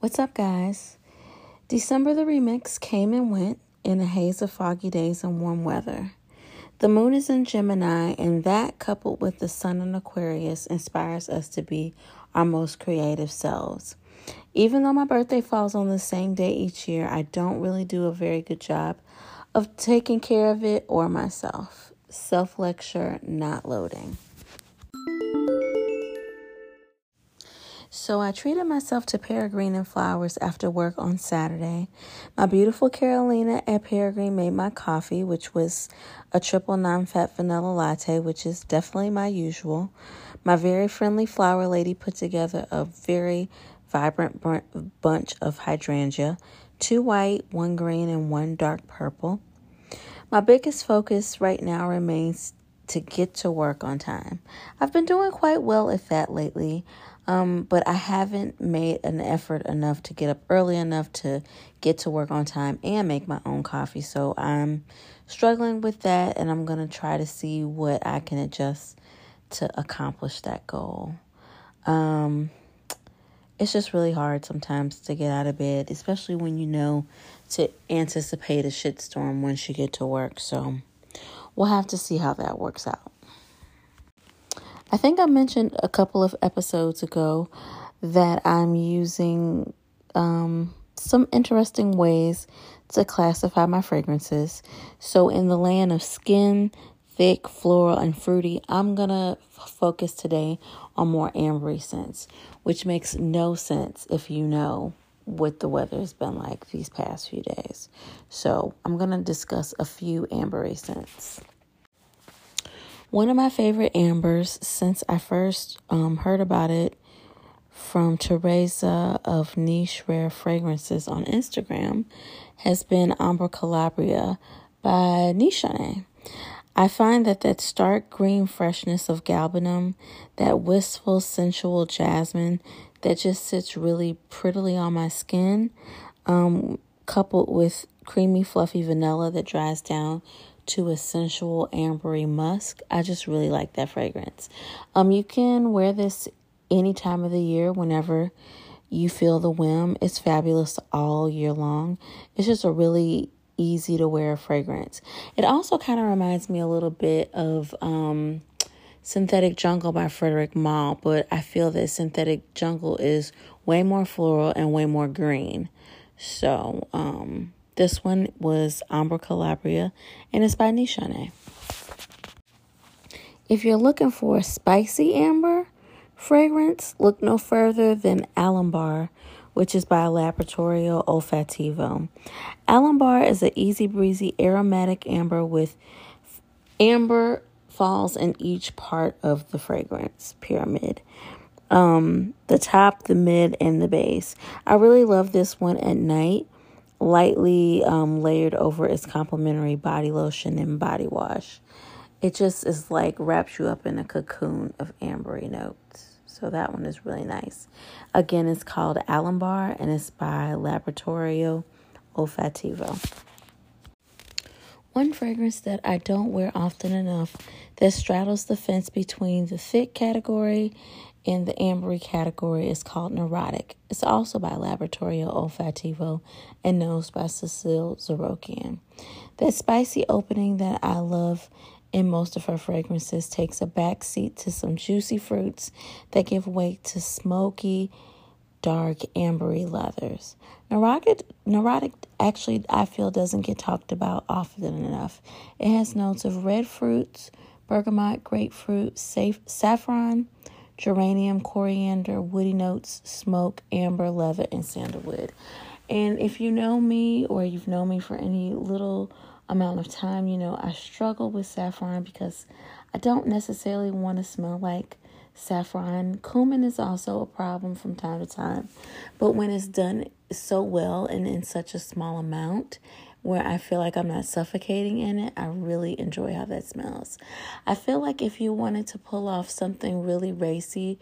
What's up, guys? December the remix came and went in a haze of foggy days and warm weather. The moon is in Gemini, and that, coupled with the sun in Aquarius, inspires us to be our most creative selves. Even though my birthday falls on the same day each year, I don't really do a very good job of taking care of it or myself. Self lecture not loading. So I treated myself to Peregrine and flowers after work on Saturday. My beautiful Carolina at Peregrine made my coffee, which was a triple non fat vanilla latte, which is definitely my usual. My very friendly flower lady put together a very vibrant bunch of hydrangea two white, one green, and one dark purple. My biggest focus right now remains to get to work on time. I've been doing quite well at that lately. Um, but I haven't made an effort enough to get up early enough to get to work on time and make my own coffee. So I'm struggling with that, and I'm going to try to see what I can adjust to accomplish that goal. Um, it's just really hard sometimes to get out of bed, especially when you know to anticipate a shitstorm once you get to work. So we'll have to see how that works out. I think I mentioned a couple of episodes ago that I'm using um, some interesting ways to classify my fragrances. So, in the land of skin, thick, floral, and fruity, I'm gonna f- focus today on more ambery scents, which makes no sense if you know what the weather has been like these past few days. So, I'm gonna discuss a few ambery scents. One of my favorite ambers since I first um, heard about it from Teresa of Niche Rare Fragrances on Instagram has been Ambra Calabria by Nishane. I find that that stark green freshness of galbanum, that wistful sensual jasmine that just sits really prettily on my skin, um, coupled with creamy fluffy vanilla that dries down to a sensual ambery musk. I just really like that fragrance. Um, you can wear this any time of the year whenever you feel the whim. It's fabulous all year long. It's just a really easy to wear fragrance. It also kind of reminds me a little bit of um, Synthetic Jungle by Frederic Malle, but I feel that Synthetic Jungle is way more floral and way more green. So, um, this one was Ambra Calabria and it's by Nishane. If you're looking for a spicy amber fragrance, look no further than Alambar, which is by Laboratorio Olfattivo. Alambar is an easy breezy aromatic amber with amber falls in each part of the fragrance pyramid. Um, the top, the mid, and the base. I really love this one at night lightly um, layered over its complimentary body lotion and body wash. It just is like wraps you up in a cocoon of ambery notes. So that one is really nice. Again, it's called Alambar and it's by Laboratorio Olfattivo. One fragrance that I don't wear often enough that straddles the fence between the thick category in the ambery category is called Neurotic. It's also by Laboratorio Olfattivo and Nose by Cecile Zarokian. That spicy opening that I love in most of her fragrances takes a backseat to some juicy fruits that give way to smoky, dark, ambery leathers. Neurotic, neurotic actually, I feel, doesn't get talked about often enough. It has notes of red fruits, bergamot, grapefruit, saffron, geranium, coriander, woody notes, smoke, amber, leather, and sandalwood. And if you know me or you've known me for any little amount of time, you know I struggle with saffron because I don't necessarily want to smell like saffron. Cumin is also a problem from time to time, but when it's done so well and in such a small amount, where I feel like I'm not suffocating in it, I really enjoy how that smells. I feel like if you wanted to pull off something really racy,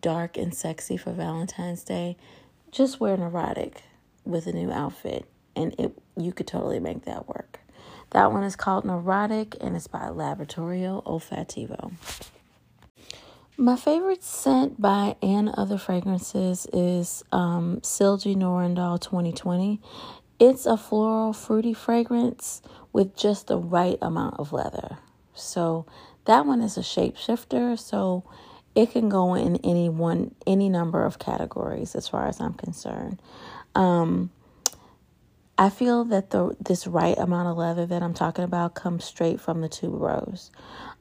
dark, and sexy for Valentine's Day, just wear neurotic with a new outfit and it you could totally make that work. That one is called Neurotic and it's by Laboratorio Olfattivo. My favorite scent by and other fragrances is um, Silgi Norendal 2020. It's a floral, fruity fragrance with just the right amount of leather. So that one is a shapeshifter, so it can go in any one, any number of categories as far as I'm concerned. Um, I feel that the this right amount of leather that I'm talking about comes straight from the tuberose.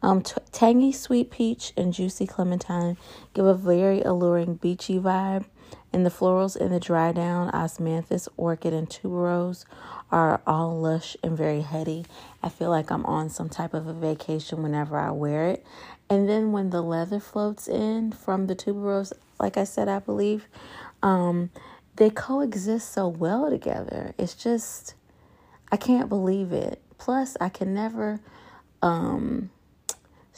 Um, t- tangy sweet peach and juicy clementine give a very alluring beachy vibe, and the florals in the dry down osmanthus, orchid, and tuberose are all lush and very heady. I feel like I'm on some type of a vacation whenever I wear it. And then when the leather floats in from the tuberose, like I said, I believe, um, they coexist so well together. It's just, I can't believe it. Plus, I can never um,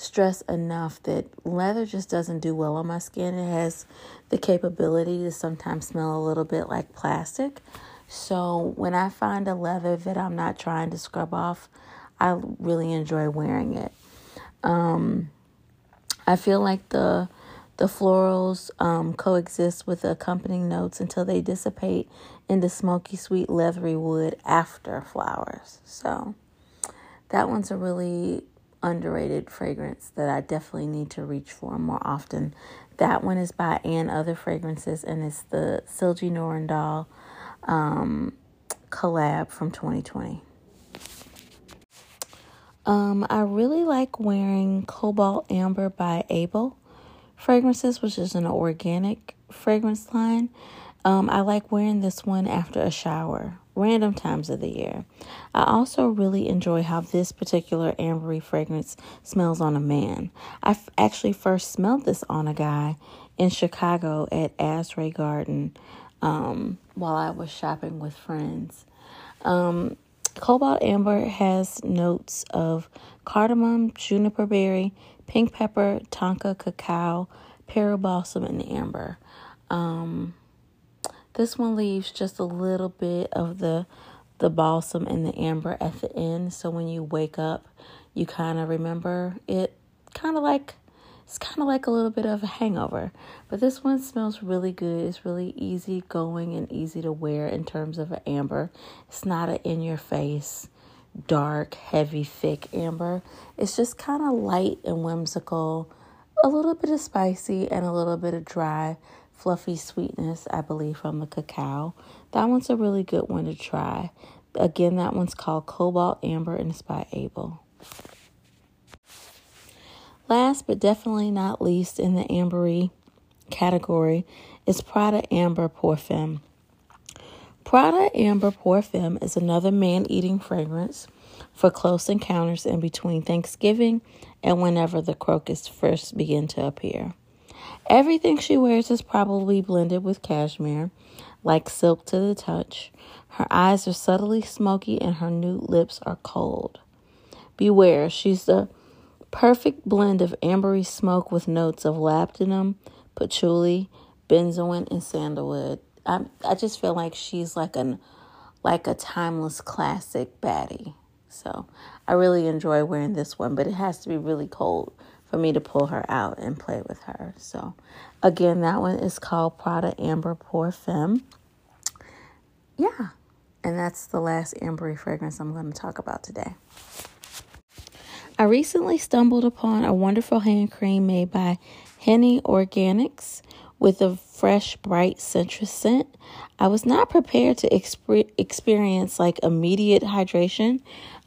stress enough that leather just doesn't do well on my skin. It has the capability to sometimes smell a little bit like plastic. So, when I find a leather that I'm not trying to scrub off, I really enjoy wearing it. Um, I feel like the the florals um, coexist with the accompanying notes until they dissipate into smoky, sweet, leathery wood after flowers. So that one's a really underrated fragrance that I definitely need to reach for more often. That one is by and other fragrances, and it's the Silgi Norendal um, collab from 2020. Um, I really like wearing Cobalt Amber by Abel fragrances, which is an organic fragrance line. Um, I like wearing this one after a shower, random times of the year. I also really enjoy how this particular ambery fragrance smells on a man. I f- actually first smelled this on a guy in Chicago at Asray Garden um, while I was shopping with friends. Um, Cobalt Amber has notes of cardamom, juniper berry, pink pepper, tonka cacao, Peru balsam, and amber. Um, this one leaves just a little bit of the the balsam and the amber at the end, so when you wake up, you kind of remember it. Kind of like it's kind of like a little bit of a hangover. But this one smells really good. It's really easy going and easy to wear in terms of an amber. It's not an in your face dark, heavy, thick amber. It's just kind of light and whimsical, a little bit of spicy and a little bit of dry, fluffy sweetness, I believe, from the cacao. That one's a really good one to try. Again, that one's called Cobalt Amber and it's by Abel. Last but definitely not least in the ambery category is Prada Amber Femme. Prada Amber Femme is another man eating fragrance for close encounters in between Thanksgiving and whenever the crocus first begin to appear. Everything she wears is probably blended with cashmere, like silk to the touch. Her eyes are subtly smoky and her nude lips are cold. Beware, she's the perfect blend of ambery smoke with notes of labdanum, patchouli, benzoin, and sandalwood. I I just feel like she's like an like a timeless classic baddie. So I really enjoy wearing this one, but it has to be really cold for me to pull her out and play with her. So again, that one is called Prada Amber Pour Femme. Yeah. And that's the last ambery fragrance I'm going to talk about today. I recently stumbled upon a wonderful hand cream made by Henné Organics with a fresh, bright citrus scent. I was not prepared to exp- experience like immediate hydration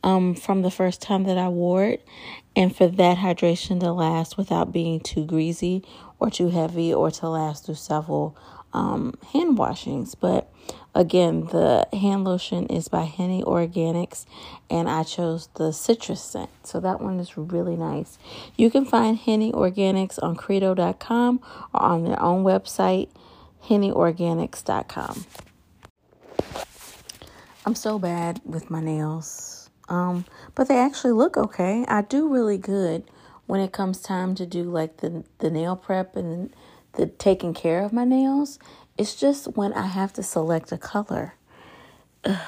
um, from the first time that I wore it, and for that hydration to last without being too greasy or too heavy or to last through several um, hand washings. But again, the hand lotion is by Henné Organics, and I chose the citrus scent. So that one is really nice. You can find Henné Organics on Credo.com or on their own website, HenneOrganics.com. I'm so bad with my nails, um, but they actually look okay. I do really good when it comes time to do like the the nail prep and the taking care of my nails. It's just when I have to select a color. Ugh,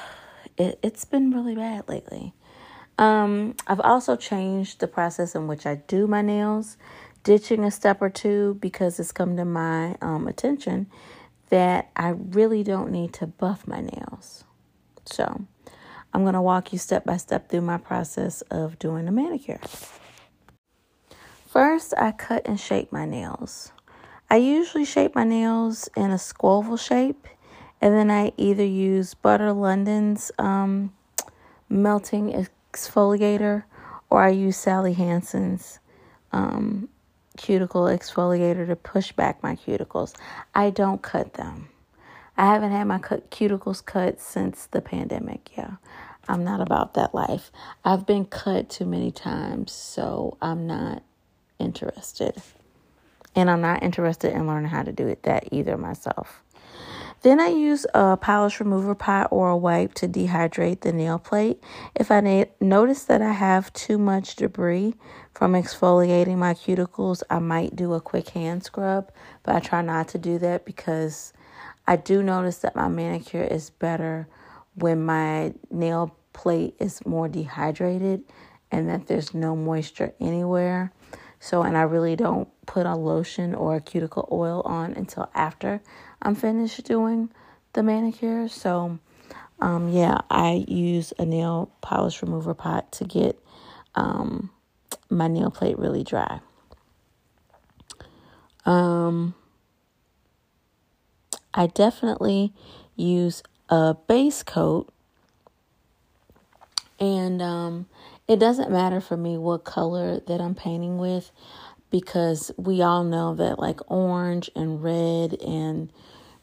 it, it's been really bad lately. Um, I've also changed the process in which I do my nails ditching a step or two because it's come to my um, attention that I really don't need to buff my nails. So I'm going to walk you step by step through my process of doing a manicure. First, I cut and shape my nails. I usually shape my nails in a squoval shape, and then I either use Butter London's um, melting exfoliator or I use Sally Hansen's um, cuticle exfoliator to push back my cuticles. I don't cut them. I haven't had my cut, cuticles cut since the pandemic. Yeah, I'm not about that life. I've been cut too many times, so I'm not interested. And I'm not interested in learning how to do it that either myself. Then I use a polish remover pot or a wipe to dehydrate the nail plate. If I na- notice that I have too much debris from exfoliating my cuticles, I might do a quick hand scrub, but I try not to do that because I do notice that my manicure is better when my nail plate is more dehydrated and that there's no moisture anywhere. So, and I really don't put a lotion or a cuticle oil on until after I'm finished doing the manicure. So, um, yeah, I use a nail polish remover pot to get um, my nail plate really dry. Um, I definitely use a base coat, and um, it doesn't matter for me what color that I'm painting with because we all know that like orange and red and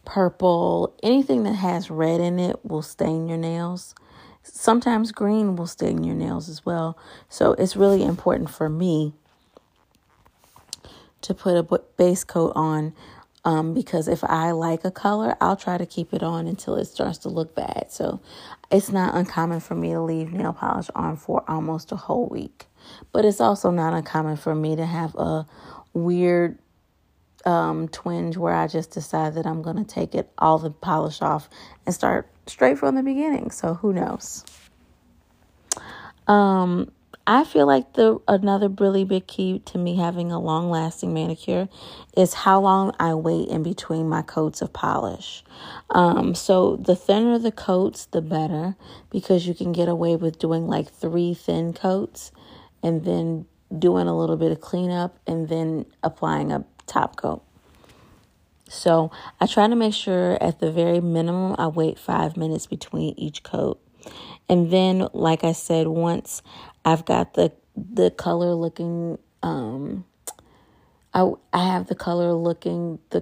purple, anything that has red in it will stain your nails. Sometimes green will stain your nails as well. So it's really important for me to put a base coat on um, because if I like a color, I'll try to keep it on until it starts to look bad. So it's not uncommon for me to leave nail polish on for almost a whole week. But it's also not uncommon for me to have a weird um, twinge where I just decide that I'm going to take it all the polish off and start straight from the beginning. So who knows? Um, I feel like the another really big key to me having a long lasting manicure is how long I wait in between my coats of polish. Um, so the thinner the coats, the better because you can get away with doing like three thin coats and then doing a little bit of cleanup and then applying a top coat. So I try to make sure at the very minimum I wait five minutes between each coat. And then, like I said, once I've got the the color looking, um, I I have the color looking the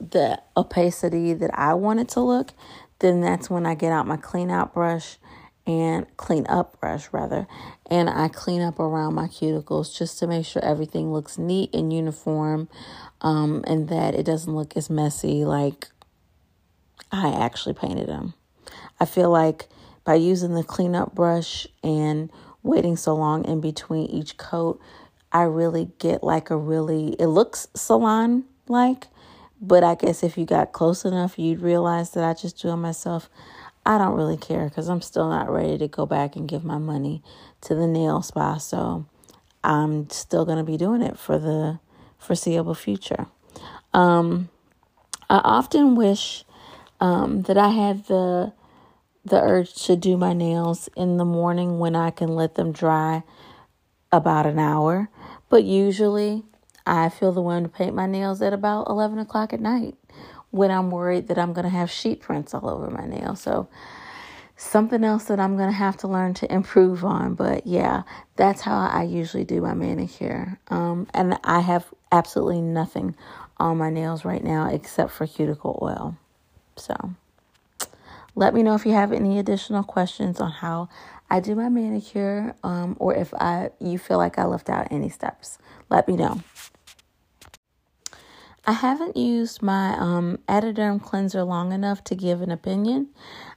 the opacity that I want it to look. Then that's when I get out my clean out brush and clean up brush rather and I clean up around my cuticles just to make sure everything looks neat and uniform um, and that it doesn't look as messy like I actually painted them. I feel like by using the cleanup brush and waiting so long in between each coat, I really get like a really, it looks salon like, but I guess if you got close enough, you'd realize that I just do it myself. I don't really care because I'm still not ready to go back and give my money to the nail spa. So I'm still going to be doing it for the foreseeable future. Um, I often wish um, that I had the the urge to do my nails in the morning when I can let them dry about an hour. But usually I feel the one to paint my nails at about 11 o'clock at night when I'm worried that I'm going to have sheet prints all over my nail. So, something else that I'm going to have to learn to improve on. But yeah, that's how I usually do my manicure. Um, and I have absolutely nothing on my nails right now except for cuticle oil. So, let me know if you have any additional questions on how I do my manicure um, or if I you feel like I left out any steps. Let me know. I haven't used my um, Atoderm cleanser long enough to give an opinion.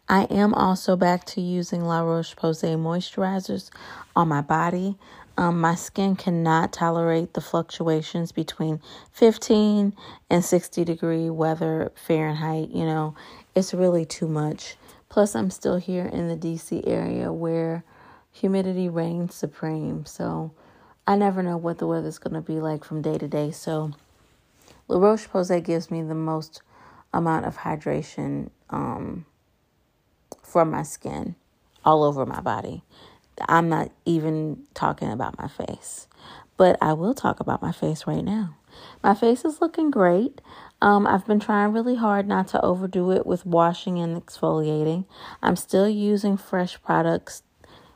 I am also back to using La Roche Posay moisturizers on my body. Um, my skin cannot tolerate the fluctuations between 15 and 60 degree weather Fahrenheit. You know, it's really too much. Plus, I'm still here in the DC area where humidity reigns supreme. So, I never know what the weather's going to be like from day to day. So, La Roche Posay gives me the most amount of hydration um, from my skin all over my body. I'm not even talking about my face, but I will talk about my face right now. My face is looking great. Um, I've been trying really hard not to overdo it with washing and exfoliating. I'm still using fresh products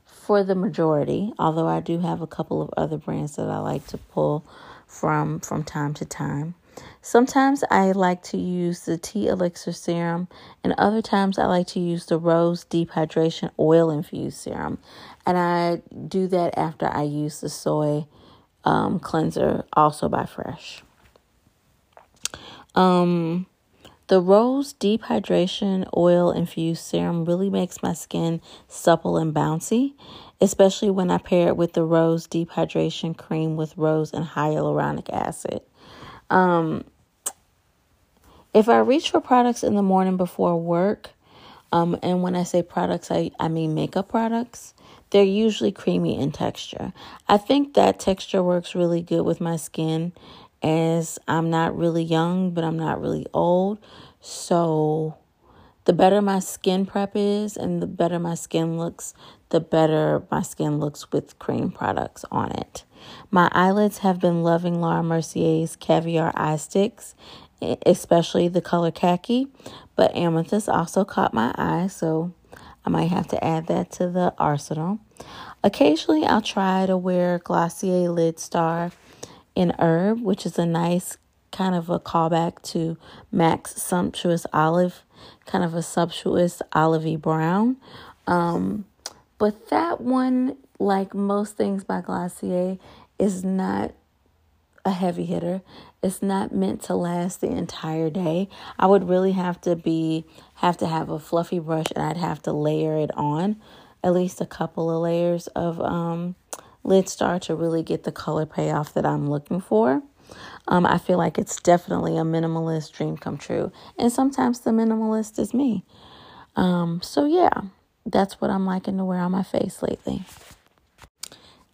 for the majority, although I do have a couple of other brands that I like to pull from from time to time. Sometimes I like to use the tea elixir serum, and other times I like to use the rose deep hydration oil infused serum. And I do that after I use the soy um, cleanser, also by Fresh. Um, the Rose Deep Hydration Oil Infused Serum really makes my skin supple and bouncy, especially when I pair it with the Rose Deep Hydration Cream with rose and hyaluronic acid. Um, if I reach for products in the morning before work, um, and when I say products, I, I mean makeup products, they're usually creamy in texture. I think that texture works really good with my skin as I'm not really young, but I'm not really old. So the better my skin prep is and the better my skin looks, the better my skin looks with cream products on it. My eyelids have been loving Laura Mercier's caviar eye sticks, especially the color khaki, but amethyst also caught my eye, so I might have to add that to the arsenal. Occasionally, I'll try to wear Glossier Lid Star in Herb, which is a nice kind of a callback to MAC's Sumptuous Olive, kind of a sumptuous olivey brown. Um, but that one, like most things by Glossier, is not a heavy hitter. It's not meant to last the entire day. I would really have to be have to have a fluffy brush and I'd have to layer it on at least a couple of layers of um, lid star to really get the color payoff that I'm looking for. Um, I feel like it's definitely a minimalist dream come true. And sometimes the minimalist is me. Um, so, yeah, that's what I'm liking to wear on my face lately.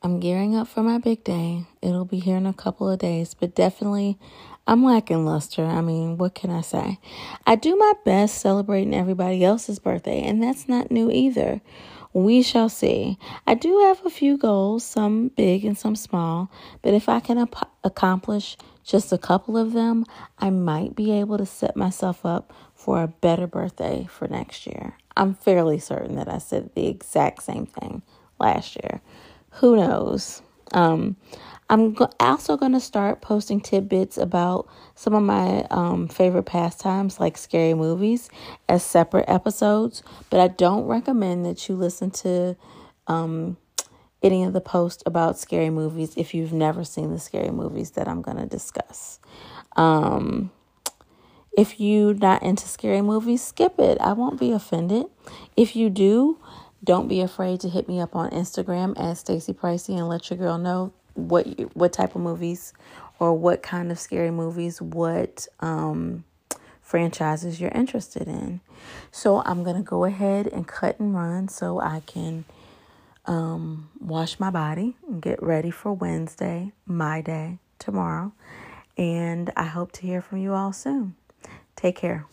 I'm gearing up for my big day. It'll be here in a couple of days, but definitely I'm lacking luster. I mean, what can I say? I do my best celebrating everybody else's birthday, and that's not new either. We shall see. I do have a few goals, some big and some small, but if I can ap- accomplish just a couple of them, I might be able to set myself up for a better birthday for next year. I'm fairly certain that I said the exact same thing last year. Who knows? Um, I'm go- also going to start posting tidbits about some of my um, favorite pastimes, like scary movies, as separate episodes. But I don't recommend that you listen to um, any of the posts about scary movies if you've never seen the scary movies that I'm going to discuss. Um, if you're not into scary movies, skip it. I won't be offended. If you do, don't be afraid to hit me up on Instagram at Stacy Pricey and let your girl know what you, what type of movies or what kind of scary movies, what um, franchises you're interested in. So I'm gonna go ahead and cut and run so I can um, wash my body and get ready for Wednesday, my day, tomorrow. And I hope to hear from you all soon. Take care.